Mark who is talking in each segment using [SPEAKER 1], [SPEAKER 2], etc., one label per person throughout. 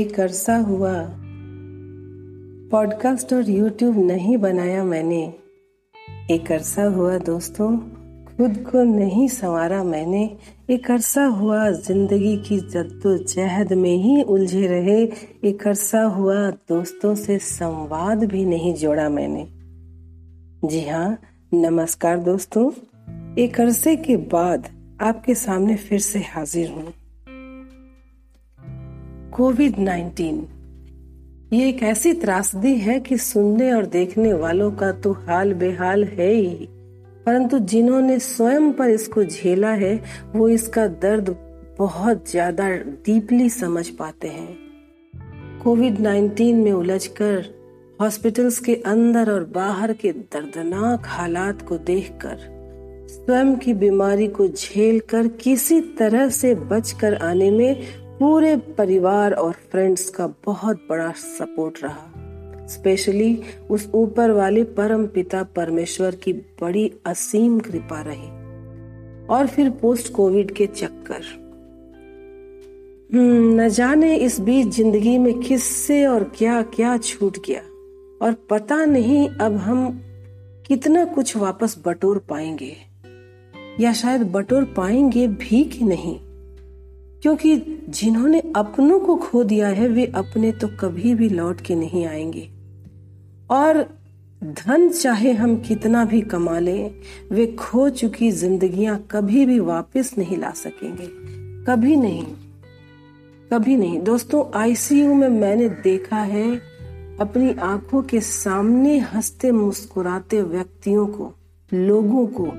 [SPEAKER 1] एक अरसा हुआ। पॉडकास्ट और यूट्यूब नहीं बनाया मैंने। एक अरसा हुआ दोस्तों, खुद को नहीं संवारा मैंने। एक अरसा हुआ ज़िंदगी की जद्दोजहद में ही उलझे रहे। एक अरसा हुआ दोस्तों से संवाद भी नहीं जोड़ा मैंने। जी हाँ नमस्कार दोस्तों। एक अरसे के बाद आपके सामने फिर से हाजिर हूँ। COVID nineteen. ये एक ऐसी त्रासदी है कि सुनने और देखने वालों का तो हाल बेहाल है ही। परंतु जिन्होंने स्वयं पर इसको झेला है, वो इसका दर्द बहुत ज़्यादा डीपली समझ पाते हैं। कोविड 19 में उलझकर हॉस्पिटल्स के अंदर और बाहर के दर्दनाक हालात को देखकर, स्वयं की बीमारी को झेलकर किसी तरह से बचकर आने में पूरे परिवार और फ्रेंड्स का बहुत बड़ा सपोर्ट रहा। स्पेशली उस ऊपर वाले परम पिता परमेश्वर की बड़ी असीम कृपा रही। और फिर पोस्ट कोविड के चक्कर। हम्म, न जाने इस बीच ज़िंदगी में किससे और क्या क्या छूट गया। और पता नहीं अब हम कितना कुछ वापस बटोर पाएँगे। या शायद बटोर पाएँगे भी कि नहीं। क्योंकि जिन्होंने अपनों को खो दिया है, वे अपने तो कभी भी लौट के नहीं आएँगे। और धन चाहे हम कितना भी कमा लें, वे खो चुकी जिंदगियाँ कभी भी वापस नहीं ला सकेंगे। कभी नहीं। कभी नहीं। दोस्तों, आईसीयू में मैंने देखा है, अपनी आँखों के सामने हँसते मुस्कुराते व्यक्तियों को, लोगों को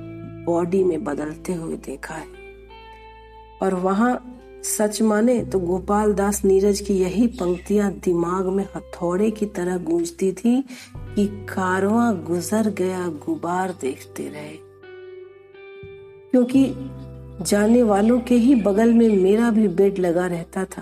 [SPEAKER 1] बॉडी में बदलते हुए देखा है। और वहाँ सच माने तो गोपाल दास नीरज की यही पंक्तियाँ दिमाग में हथौड़े की तरह गूंजती थी कि कारवा गुजर गया गुबार देखते रहे। क्योंकि जाने वालों के ही बगल में मेरा भी बेड लगा रहता था।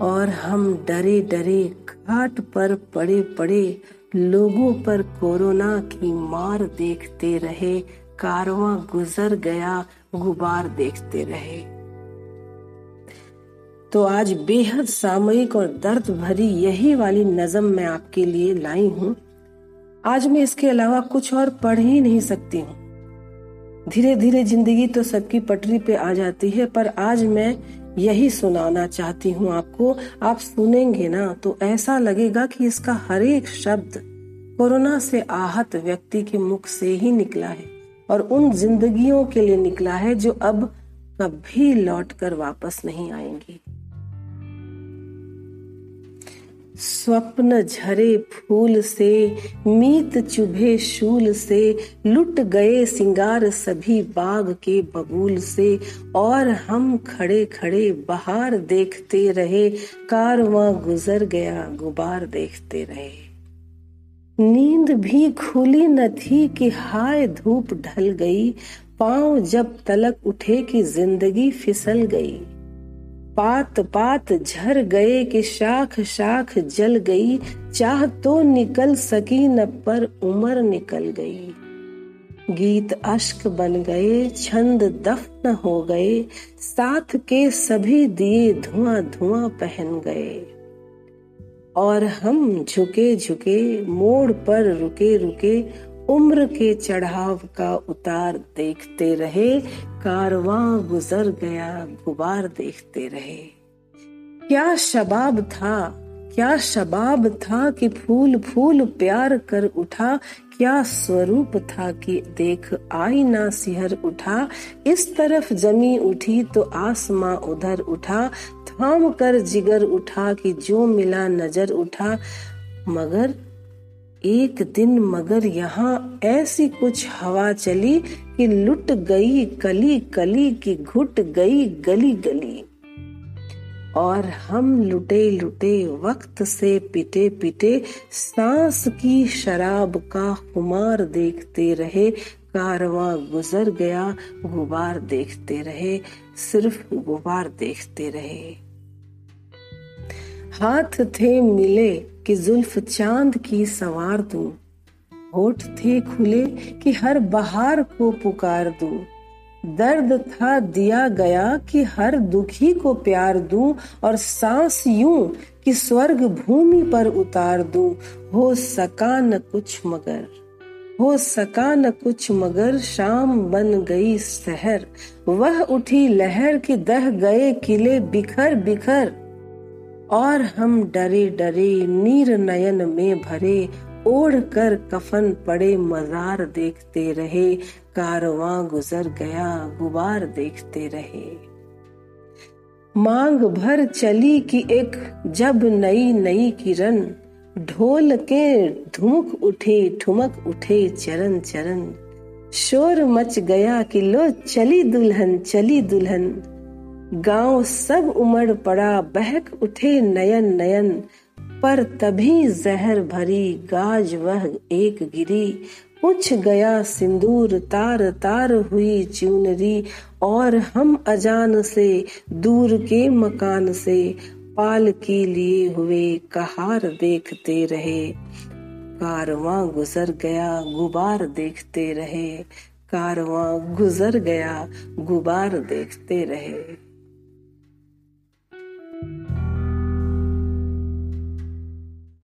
[SPEAKER 1] और हम डरे डरे घाट पर पड़े पड़े लोगों पर कोरोना की मार देखते रहे, कारवा गुजर गया गुबार देखते रहे। तो आज बेहद सामयिक और दर्द भरी यही वाली नजम मैं आपके लिए लाई हूँ। आज मैं इसके अलावा कुछ और पढ़ ही नहीं सकती हूँ। धीरे धीरे ज़िंदगी तो सबकी पटरी पे आ जाती है, पर आज मैं यही सुनाना चाहती हूँ आपको। आप सुनेंगे ना तो ऐसा लगेगा कि इसका हर एक शब्द कोरोना से आहत व्यक्ति के मुख से ही निकला है। और उन जिंदगियों के लिए निकला है जो अब कभी लौट कर वापस नहीं आएँगी। स्वप्न झरे फूल से, मीत चुभे शूल से, लुट गए सिंगार सभी बाग के बबूल से, और हम खड़े खड़े बहार देखते रहे, कारवां गुजर गया गुबार देखते रहे। नींद भी खुली न थी कि हाय धूप ढल गई, पाँव जब तलक उठे कि ज़िंदगी फिसल गई। पात पात झर गए कि शाख शाख जल गई, चाह तो निकल सकी न पर उम्र निकल गई। गीत अश्क बन गए, छंद दफन हो गए, साथ के सभी दिए धुआँ धुआँ पहन गए। और हम झुके झुके मोड़ पर रुके रुके उम्र के चढ़ाव का उतार देखते रहे, कारवां गुजर गया, गुबार देखते रहे। क्या शबाब था, क्या शबाब था कि फूल फूल प्यार कर उठा, क्या स्वरूप था कि देख आईना सिहर उठा। इस तरफ़ जमी उठी तो आसमां उधर उठा थाम कर जिगर उठा कि जो मिला नज़र उठा। मगर एक दिन मगर यहाँ ऐसी कुछ हवा चली कि लुट गई कली कली की घुट गई गली गली। और हम लुटे लुटे वक्त से पिटे पिटे सांस की शराब का खुमार देखते रहे। कारवा गुजर गया, गुबार देखते रहे, सिर्फ़ गुबार देखते रहे। हाथ थे मिले कि जुल्फ चाँद की सवार दूँ। होठ थे खुले कि हर बहार को पुकार दूँ। दर्द था दिया गया कि हर दुखी को प्यार दूँ और सांस यूँ कि स्वर्ग भूमि पर उतार दूँ। हो सका न कुछ मगर, हो सका न कुछ मगर शाम बन गई शहर वह उठी लहर की दह गए किले बिखर बिखर। और हम डरे डरे नीर नयन में भरे, ओढ़ कर कफन पड़े मजार देखते रहे, कारवां गुजर गया गुबार देखते रहे। मांग भर चली कि एक जब नई नई किरण, ढोल के धुमक उठे ठुमक उठे चरण चरण। शोर मच गया कि लो चली दुल्हन चली दुल्हन। गाँव सब उमड़ पड़ा, बहक उठे नयन नयन, पर तभी जहर भरी गाज वह एक गिरी। पुछ गया सिंदूर, तार तार हुई चुनरी, और हम अजान से, दूर के मकान से, पाल के लिए हुए कहार देखते रहे। कारवां गुजर गया, गुबार देखते रहे। कारवां गुजर गया, गुबार देखते रहे।